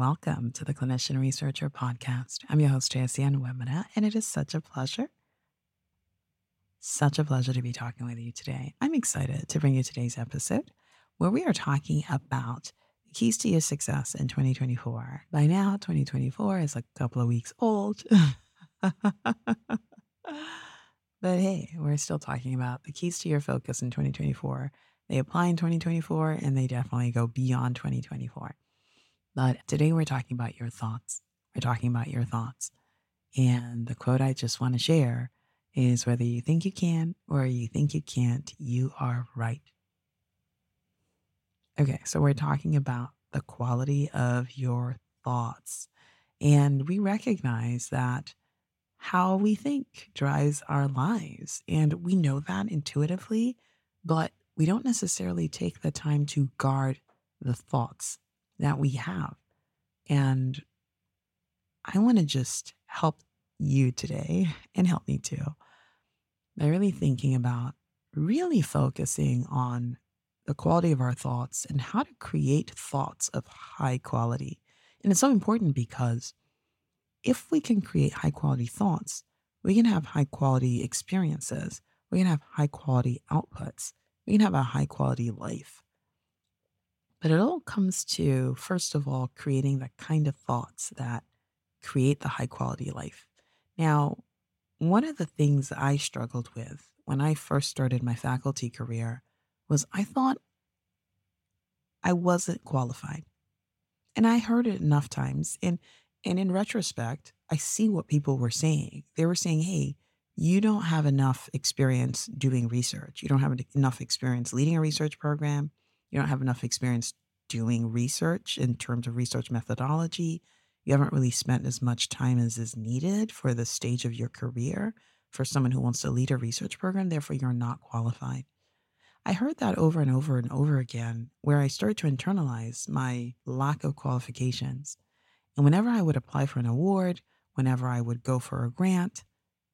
Welcome to the Clinician Researcher Podcast. I'm your host, JSC Onwuemene, and it is such a pleasure, such a pleasure to be talking with you today. I'm excited to bring you today's episode where we are talking about the keys to your success in 2024. By now, 2024 is a couple of weeks old. but hey, we're still talking about the keys to your focus in 2024. They apply in 2024 and they definitely go beyond 2024. But today we're talking about your thoughts. We're talking about your thoughts. And the quote I just want to share is whether you think you can or you think you can't, you are right. Okay, so we're talking about the quality of your thoughts. And we recognize that how we think drives our lives. And we know that intuitively, but we don't necessarily take the time to guard the thoughts that we have. And I want to just help you today and help me too by really thinking about really focusing on the quality of our thoughts and how to create thoughts of high quality. And it's so important because if we can create high quality thoughts, we can have high quality experiences, we can have high quality outputs, we can have a high quality life. But it all comes to, first of all, creating the kind of thoughts that create the high quality life. Now, one of the things I struggled with when I first started my faculty career was I thought I wasn't qualified. And I heard it enough times. And, and in retrospect, I see what people were saying. They were saying, hey, you don't have enough experience doing research. You don't have enough experience leading a research program you don't have enough experience doing research in terms of research methodology. You haven't really spent as much time as is needed for the stage of your career for someone who wants to lead a research program. Therefore, you're not qualified. I heard that over and over and over again, where I started to internalize my lack of qualifications. And whenever I would apply for an award, whenever I would go for a grant,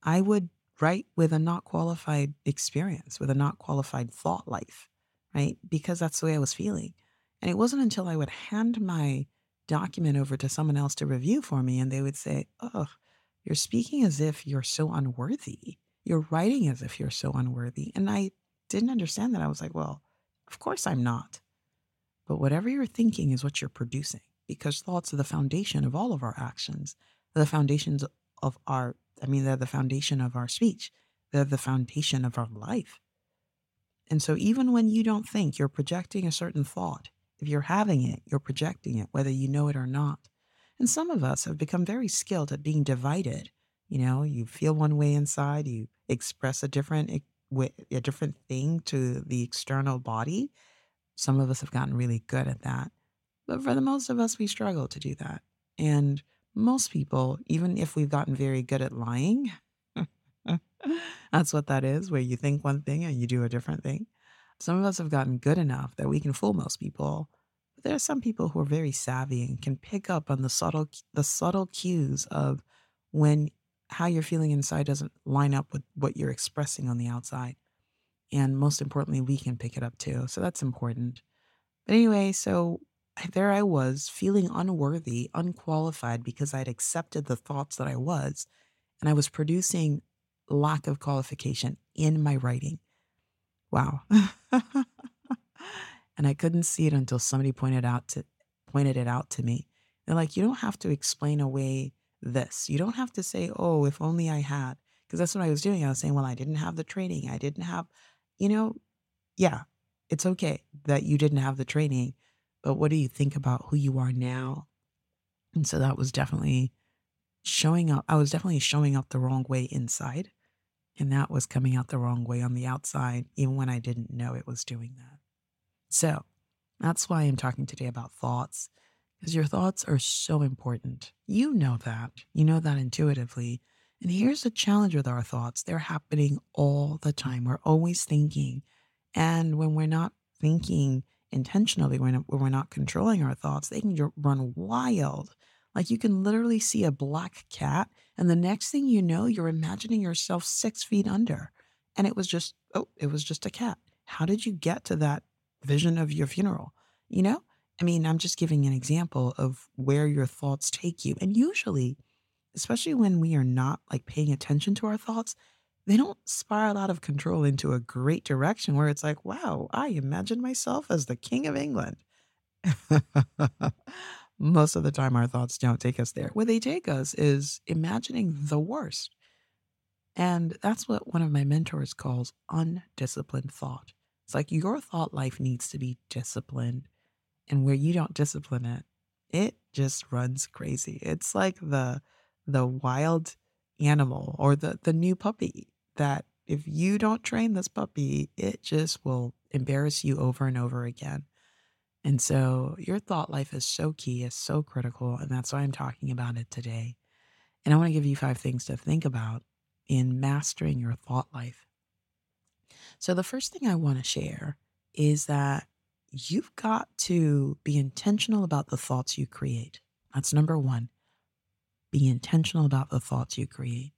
I would write with a not qualified experience, with a not qualified thought life right? Because that's the way I was feeling. And it wasn't until I would hand my document over to someone else to review for me and they would say, Oh, you're speaking as if you're so unworthy. You're writing as if you're so unworthy. And I didn't understand that. I was like, Well, of course I'm not. But whatever you're thinking is what you're producing because thoughts are the foundation of all of our actions. The foundations of our, I mean, they're the foundation of our speech. They're the foundation of our life. And so, even when you don't think you're projecting a certain thought, if you're having it, you're projecting it, whether you know it or not. And some of us have become very skilled at being divided. You know, you feel one way inside, you express a different a different thing to the external body. Some of us have gotten really good at that. But for the most of us, we struggle to do that. And most people, even if we've gotten very good at lying, That's what that is, where you think one thing and you do a different thing. Some of us have gotten good enough that we can fool most people. But there are some people who are very savvy and can pick up on the subtle the subtle cues of when how you're feeling inside doesn't line up with what you're expressing on the outside. And most importantly, we can pick it up too. So that's important. But anyway, so there I was feeling unworthy, unqualified because I'd accepted the thoughts that I was. And I was producing lack of qualification in my writing. Wow. and I couldn't see it until somebody pointed out to pointed it out to me. They're like, you don't have to explain away this. You don't have to say, oh, if only I had, because that's what I was doing. I was saying, well, I didn't have the training. I didn't have, you know, yeah, it's okay that you didn't have the training, but what do you think about who you are now? And so that was definitely showing up. I was definitely showing up the wrong way inside. And that was coming out the wrong way on the outside, even when I didn't know it was doing that. So that's why I'm talking today about thoughts, because your thoughts are so important. You know that. You know that intuitively. And here's the challenge with our thoughts they're happening all the time. We're always thinking. And when we're not thinking intentionally, when we're not controlling our thoughts, they can run wild. Like you can literally see a black cat, and the next thing you know, you're imagining yourself six feet under. And it was just, oh, it was just a cat. How did you get to that vision of your funeral? You know? I mean, I'm just giving an example of where your thoughts take you. And usually, especially when we are not like paying attention to our thoughts, they don't spiral out of control into a great direction where it's like, wow, I imagine myself as the king of England. most of the time our thoughts don't take us there. Where they take us is imagining the worst. And that's what one of my mentors calls undisciplined thought. It's like your thought life needs to be disciplined. And where you don't discipline it, it just runs crazy. It's like the the wild animal or the the new puppy that if you don't train this puppy, it just will embarrass you over and over again. And so your thought life is so key, is so critical. And that's why I'm talking about it today. And I want to give you five things to think about in mastering your thought life. So, the first thing I want to share is that you've got to be intentional about the thoughts you create. That's number one. Be intentional about the thoughts you create.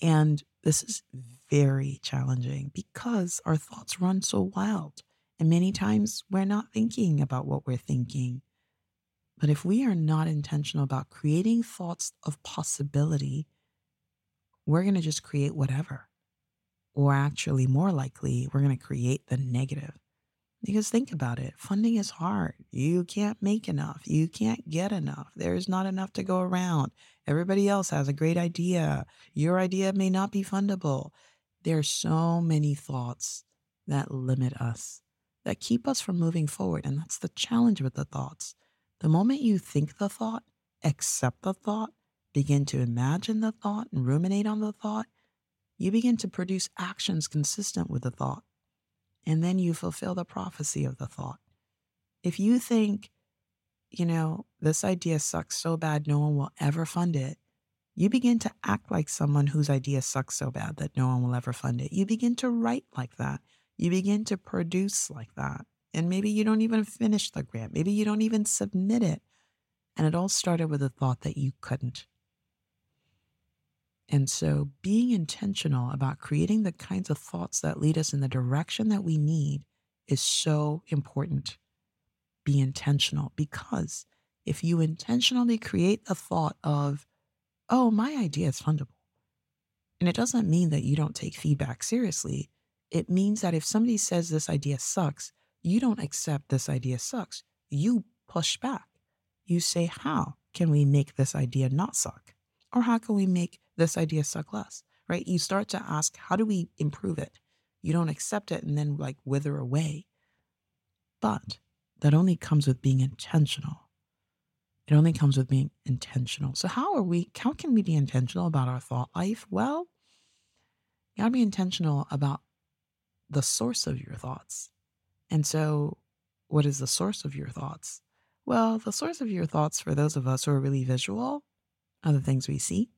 And this is very challenging because our thoughts run so wild. And many times we're not thinking about what we're thinking. But if we are not intentional about creating thoughts of possibility, we're going to just create whatever. Or actually, more likely, we're going to create the negative. Because think about it funding is hard. You can't make enough. You can't get enough. There's not enough to go around. Everybody else has a great idea. Your idea may not be fundable. There are so many thoughts that limit us that keep us from moving forward. And that's the challenge with the thoughts. The moment you think the thought, accept the thought, begin to imagine the thought and ruminate on the thought, you begin to produce actions consistent with the thought. And then you fulfill the prophecy of the thought. If you think, you know, this idea sucks so bad no one will ever fund it, you begin to act like someone whose idea sucks so bad that no one will ever fund it. You begin to write like that you begin to produce like that. And maybe you don't even finish the grant. Maybe you don't even submit it. And it all started with a thought that you couldn't. And so being intentional about creating the kinds of thoughts that lead us in the direction that we need is so important. Be intentional because if you intentionally create the thought of, oh, my idea is fundable, and it doesn't mean that you don't take feedback seriously, it means that if somebody says this idea sucks, you don't accept this idea sucks. You push back. You say, How can we make this idea not suck? Or how can we make this idea suck less? Right? You start to ask, How do we improve it? You don't accept it and then like wither away. But that only comes with being intentional. It only comes with being intentional. So how are we how can we be intentional about our thought life? Well, you gotta be intentional about the source of your thoughts. And so, what is the source of your thoughts? Well, the source of your thoughts for those of us who are really visual are the things we see.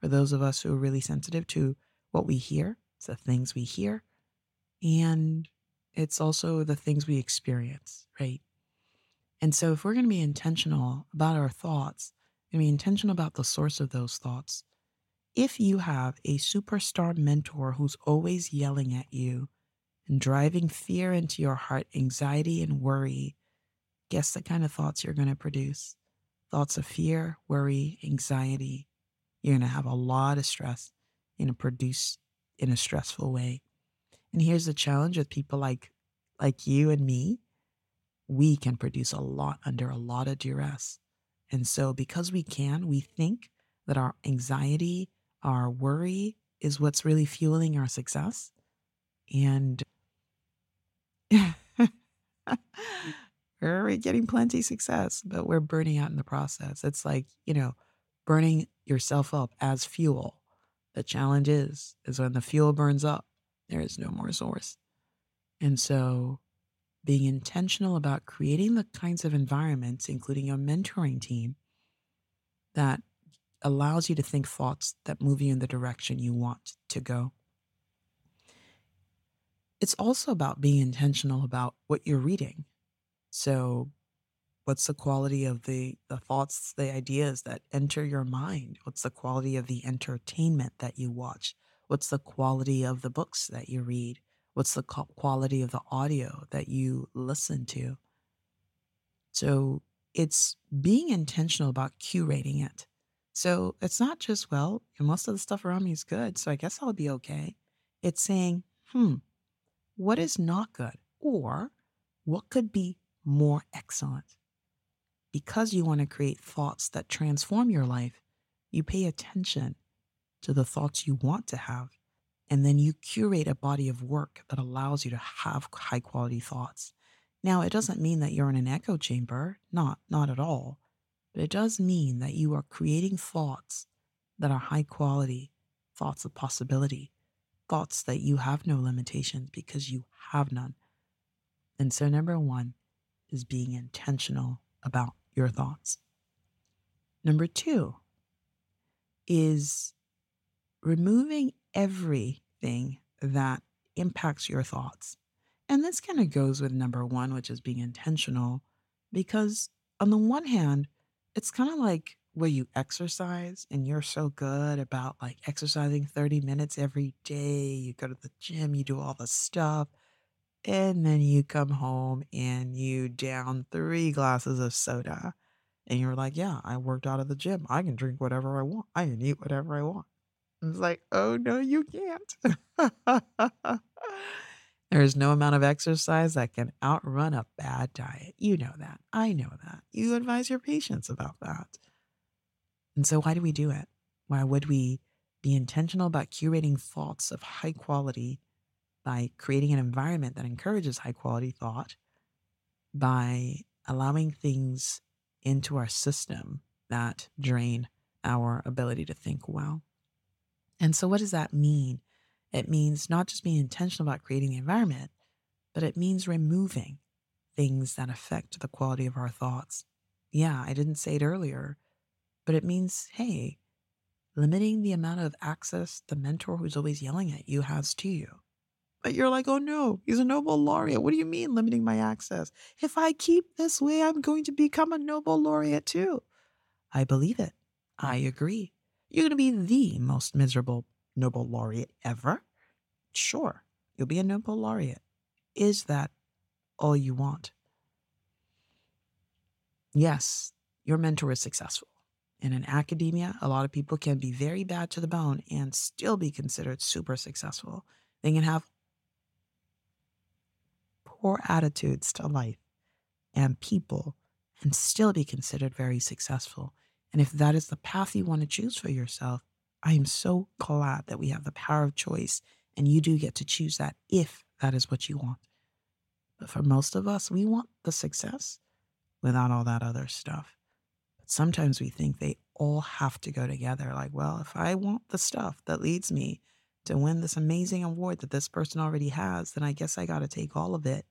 For those of us who are really sensitive to what we hear, it's the things we hear. And it's also the things we experience, right? And so, if we're going to be intentional about our thoughts, and be intentional about the source of those thoughts, if you have a superstar mentor who's always yelling at you and driving fear into your heart, anxiety, and worry, guess the kind of thoughts you're going to produce thoughts of fear, worry, anxiety. You're going to have a lot of stress and produce in a stressful way. And here's the challenge with people like like you and me. we can produce a lot under a lot of duress. And so, because we can, we think that our anxiety, our worry is what's really fueling our success. And we're getting plenty success, but we're burning out in the process. It's like, you know, burning yourself up as fuel. The challenge is, is when the fuel burns up, there is no more source. And so being intentional about creating the kinds of environments, including your mentoring team, that allows you to think thoughts that move you in the direction you want to go. It's also about being intentional about what you're reading. So, what's the quality of the, the thoughts, the ideas that enter your mind? What's the quality of the entertainment that you watch? What's the quality of the books that you read? What's the quality of the audio that you listen to? So it's being intentional about curating it. So it's not just, well, most of the stuff around me is good, so I guess I'll be okay. It's saying, hmm, what is not good? Or what could be more excellent? Because you want to create thoughts that transform your life, you pay attention to the thoughts you want to have and then you curate a body of work that allows you to have high quality thoughts. Now, it doesn't mean that you're in an echo chamber, not, not at all, but it does mean that you are creating thoughts that are high quality, thoughts of possibility, thoughts that you have no limitations because you have none. And so, number one is being intentional about your thoughts. Number two is removing everything that impacts your thoughts. And this kind of goes with number one, which is being intentional, because on the one hand, it's kind of like where you exercise and you're so good about like exercising 30 minutes every day. You go to the gym, you do all the stuff, and then you come home and you down three glasses of soda. And you're like, yeah, I worked out at the gym. I can drink whatever I want. I can eat whatever I want. And it's like, oh no, you can't. there is no amount of exercise that can outrun a bad diet. You know that. I know that. You advise your patients about that. And so, why do we do it? Why would we be intentional about curating thoughts of high quality by creating an environment that encourages high quality thought, by allowing things into our system that drain our ability to think well? And so, what does that mean? It means not just being intentional about creating the environment, but it means removing things that affect the quality of our thoughts. Yeah, I didn't say it earlier, but it means, hey, limiting the amount of access the mentor who's always yelling at you has to you. But you're like, oh no, he's a Nobel laureate. What do you mean limiting my access? If I keep this way, I'm going to become a Nobel laureate too. I believe it. I agree. You're going to be the most miserable Nobel laureate ever? Sure, you'll be a Nobel laureate. Is that all you want? Yes, your mentor is successful. And in academia, a lot of people can be very bad to the bone and still be considered super successful. They can have poor attitudes to life and people and still be considered very successful. And if that is the path you want to choose for yourself, I am so glad that we have the power of choice and you do get to choose that if that is what you want. But for most of us, we want the success without all that other stuff. Sometimes we think they all have to go together. Like, well, if I want the stuff that leads me to win this amazing award that this person already has, then I guess I got to take all of it.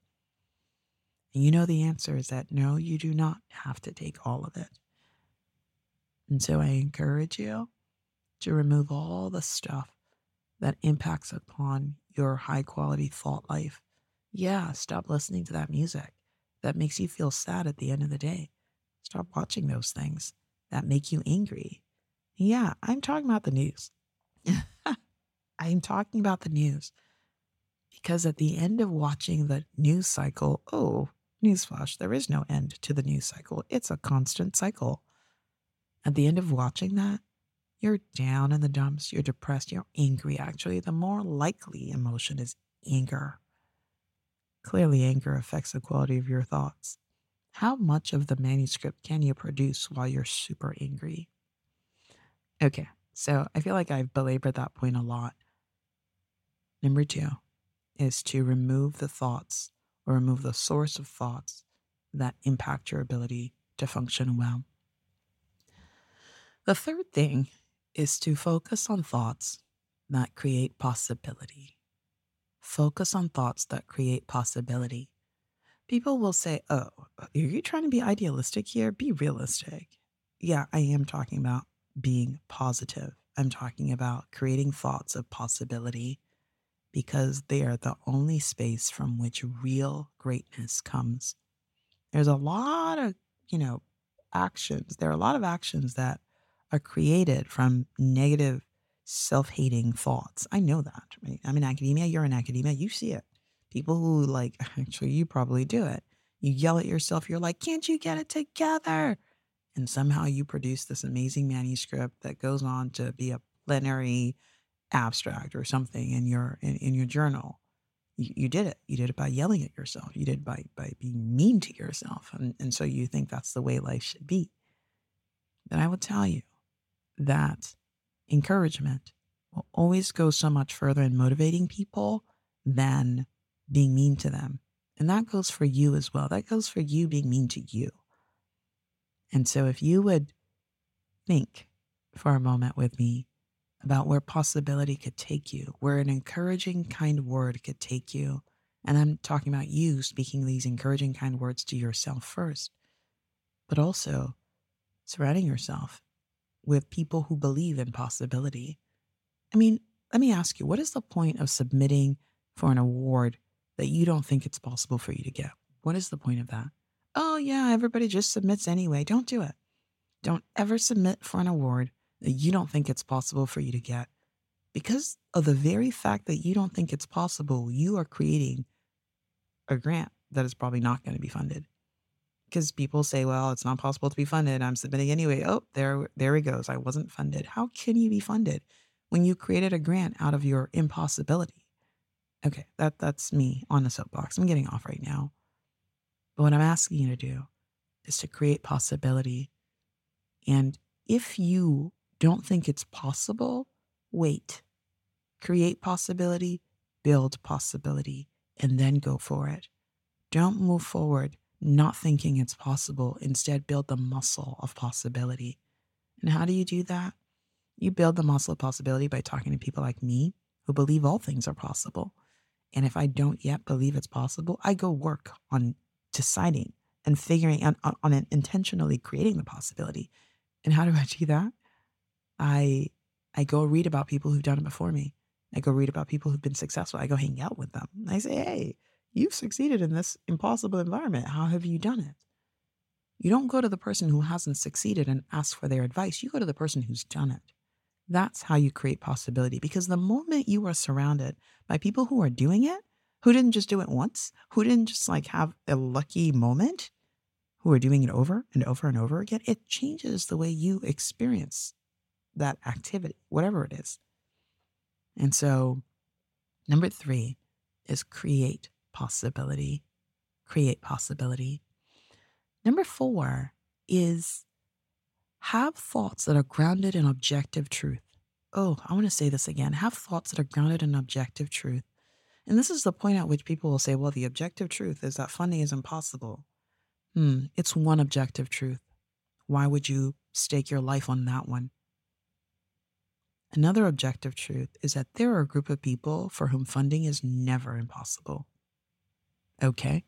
And you know the answer is that no, you do not have to take all of it. And so I encourage you to remove all the stuff that impacts upon your high quality thought life. Yeah, stop listening to that music that makes you feel sad at the end of the day. Stop watching those things that make you angry. Yeah, I'm talking about the news. I'm talking about the news because at the end of watching the news cycle, oh, newsflash, there is no end to the news cycle. It's a constant cycle. At the end of watching that, you're down in the dumps, you're depressed, you're angry. Actually, the more likely emotion is anger. Clearly, anger affects the quality of your thoughts. How much of the manuscript can you produce while you're super angry? Okay, so I feel like I've belabored that point a lot. Number two is to remove the thoughts or remove the source of thoughts that impact your ability to function well. The third thing is to focus on thoughts that create possibility. Focus on thoughts that create possibility. People will say, Oh, are you trying to be idealistic here? Be realistic. Yeah, I am talking about being positive. I'm talking about creating thoughts of possibility because they are the only space from which real greatness comes. There's a lot of, you know, actions. There are a lot of actions that are created from negative, self hating thoughts. I know that. Right? I'm in academia. You're in academia. You see it. People who, like, actually, you probably do it. You yell at yourself. You're like, can't you get it together? And somehow you produce this amazing manuscript that goes on to be a plenary abstract or something in your in, in your journal. You, you did it. You did it by yelling at yourself. You did it by by being mean to yourself. And, and so you think that's the way life should be. Then I will tell you that encouragement will always go so much further in motivating people than being mean to them. And that goes for you as well. That goes for you being mean to you. And so if you would think for a moment with me about where possibility could take you, where an encouraging, kind word could take you. And I'm talking about you speaking these encouraging, kind words to yourself first, but also surrounding yourself with people who believe in possibility. I mean, let me ask you what is the point of submitting for an award that you don't think it's possible for you to get? What is the point of that? Oh, yeah, everybody just submits anyway. Don't do it. Don't ever submit for an award that you don't think it's possible for you to get. Because of the very fact that you don't think it's possible, you are creating a grant that is probably not going to be funded. Because people say, well, it's not possible to be funded. I'm submitting anyway. Oh, there, there he goes. I wasn't funded. How can you be funded when you created a grant out of your impossibility? Okay, that, that's me on the soapbox. I'm getting off right now. But what I'm asking you to do is to create possibility. And if you don't think it's possible, wait. Create possibility, build possibility, and then go for it. Don't move forward not thinking it's possible. Instead, build the muscle of possibility. And how do you do that? You build the muscle of possibility by talking to people like me who believe all things are possible. And if I don't yet believe it's possible, I go work on deciding and figuring on, on, on intentionally creating the possibility. And how do I do that? I I go read about people who've done it before me. I go read about people who've been successful. I go hang out with them. I say, "Hey, you've succeeded in this impossible environment. How have you done it?" You don't go to the person who hasn't succeeded and ask for their advice. You go to the person who's done it. That's how you create possibility because the moment you are surrounded by people who are doing it, who didn't just do it once, who didn't just like have a lucky moment, who are doing it over and over and over again, it changes the way you experience that activity, whatever it is. And so, number three is create possibility. Create possibility. Number four is have thoughts that are grounded in objective truth. Oh, I want to say this again. Have thoughts that are grounded in objective truth. And this is the point at which people will say, well, the objective truth is that funding is impossible. Hmm, it's one objective truth. Why would you stake your life on that one? Another objective truth is that there are a group of people for whom funding is never impossible. Okay?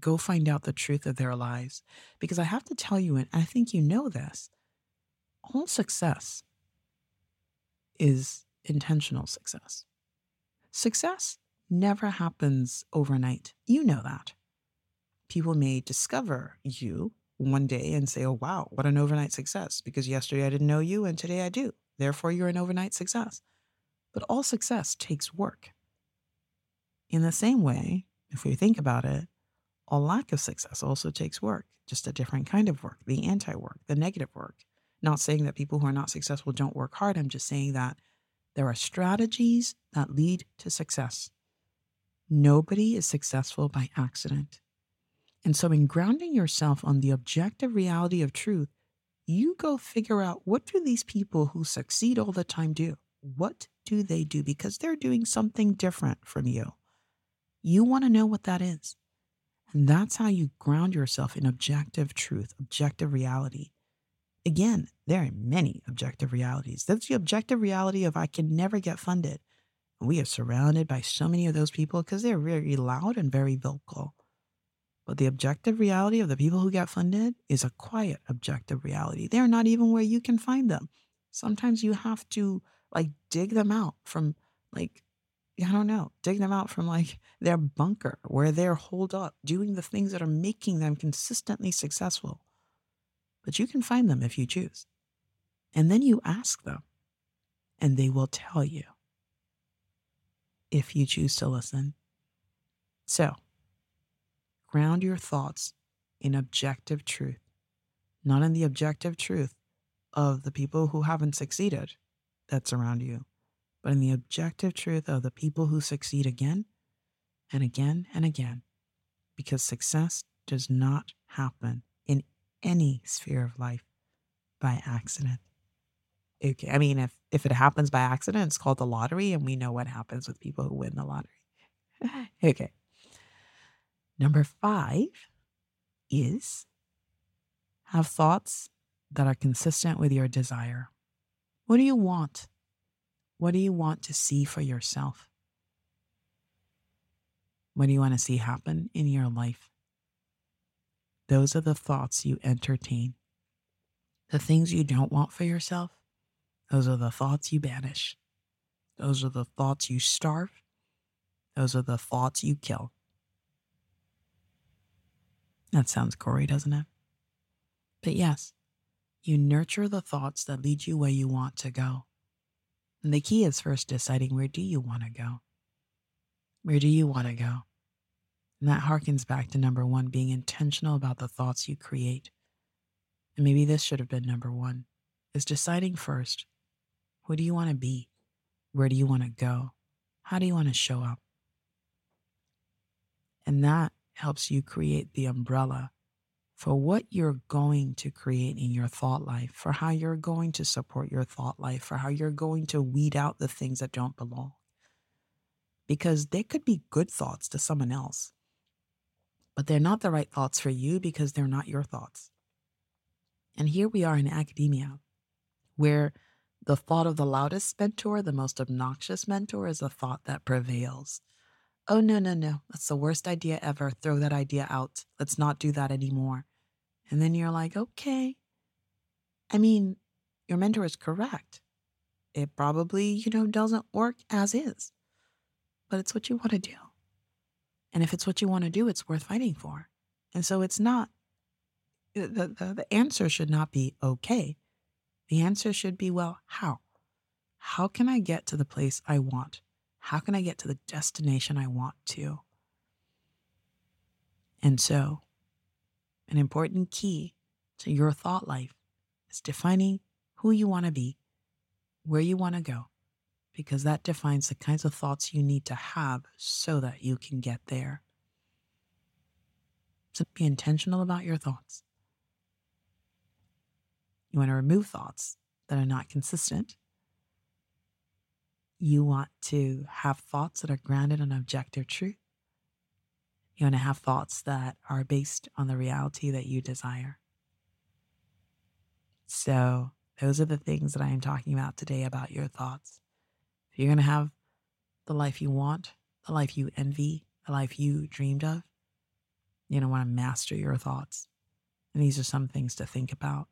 Go find out the truth of their lives. Because I have to tell you, and I think you know this, all success is intentional success. Success never happens overnight. You know that. People may discover you one day and say, oh, wow, what an overnight success, because yesterday I didn't know you and today I do. Therefore, you're an overnight success. But all success takes work. In the same way, if we think about it, all lack of success also takes work, just a different kind of work, the anti work, the negative work. Not saying that people who are not successful don't work hard. I'm just saying that there are strategies that lead to success. Nobody is successful by accident. And so, in grounding yourself on the objective reality of truth, you go figure out what do these people who succeed all the time do? What do they do? Because they're doing something different from you. You want to know what that is. And that's how you ground yourself in objective truth, objective reality. Again, there are many objective realities. That's the objective reality of I can never get funded. We are surrounded by so many of those people because they're very loud and very vocal. But the objective reality of the people who get funded is a quiet objective reality. They're not even where you can find them. Sometimes you have to like dig them out from like I don't know, dig them out from like their bunker where they're holed up, doing the things that are making them consistently successful. But you can find them if you choose. And then you ask them, and they will tell you if you choose to listen. So, ground your thoughts in objective truth, not in the objective truth of the people who haven't succeeded that surround you, but in the objective truth of the people who succeed again and again and again. Because success does not happen in any sphere of life by accident. Okay, I mean, if, if it happens by accident, it's called the lottery, and we know what happens with people who win the lottery. okay. Number five is have thoughts that are consistent with your desire. What do you want? What do you want to see for yourself? What do you want to see happen in your life? Those are the thoughts you entertain. The things you don't want for yourself, those are the thoughts you banish. Those are the thoughts you starve. Those are the thoughts you kill. That sounds gory, doesn't it? But yes, you nurture the thoughts that lead you where you want to go. And the key is first deciding where do you want to go? Where do you want to go? And that harkens back to number one, being intentional about the thoughts you create. And maybe this should have been number one, is deciding first, who do you want to be? Where do you want to go? How do you want to show up? And that helps you create the umbrella for what you're going to create in your thought life, for how you're going to support your thought life, for how you're going to weed out the things that don't belong. Because they could be good thoughts to someone else, but they're not the right thoughts for you because they're not your thoughts. And here we are in academia, where the thought of the loudest mentor, the most obnoxious mentor, is the thought that prevails. Oh, no, no, no. That's the worst idea ever. Throw that idea out. Let's not do that anymore. And then you're like, okay. I mean, your mentor is correct. It probably, you know, doesn't work as is, but it's what you want to do. And if it's what you want to do, it's worth fighting for. And so it's not, the, the, the answer should not be okay. The answer should be, well, how? How can I get to the place I want? How can I get to the destination I want to? And so an important key to your thought life is defining who you want to be, where you want to go, because that defines the kinds of thoughts you need to have so that you can get there. So be intentional about your thoughts. You want to remove thoughts that are not consistent. You want to have thoughts that are grounded in objective truth. You want to have thoughts that are based on the reality that you desire. So, those are the things that I am talking about today about your thoughts. If you're going to have the life you want, the life you envy, the life you dreamed of, you're going to want to master your thoughts. And these are some things to think about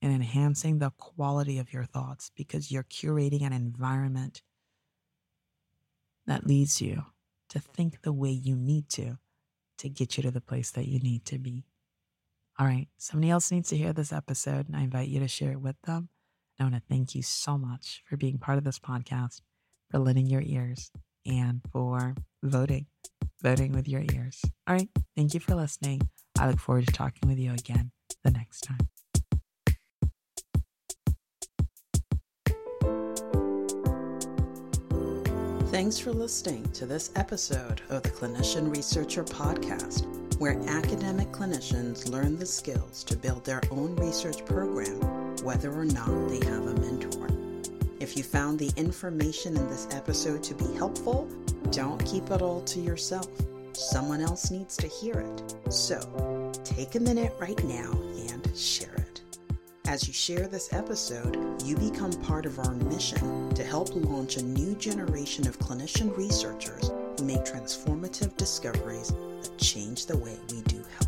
and enhancing the quality of your thoughts because you're curating an environment that leads you to think the way you need to to get you to the place that you need to be. All right, somebody else needs to hear this episode, and I invite you to share it with them. I want to thank you so much for being part of this podcast, for lending your ears, and for voting, voting with your ears. All right, thank you for listening. I look forward to talking with you again the next time. Thanks for listening to this episode of the Clinician Researcher Podcast where academic clinicians learn the skills to build their own research program, whether or not they have a mentor. If you found the information in this episode to be helpful, don't keep it all to yourself. Someone else needs to hear it. So take a minute right now and share. As you share this episode, you become part of our mission to help launch a new generation of clinician researchers who make transformative discoveries that change the way we do health.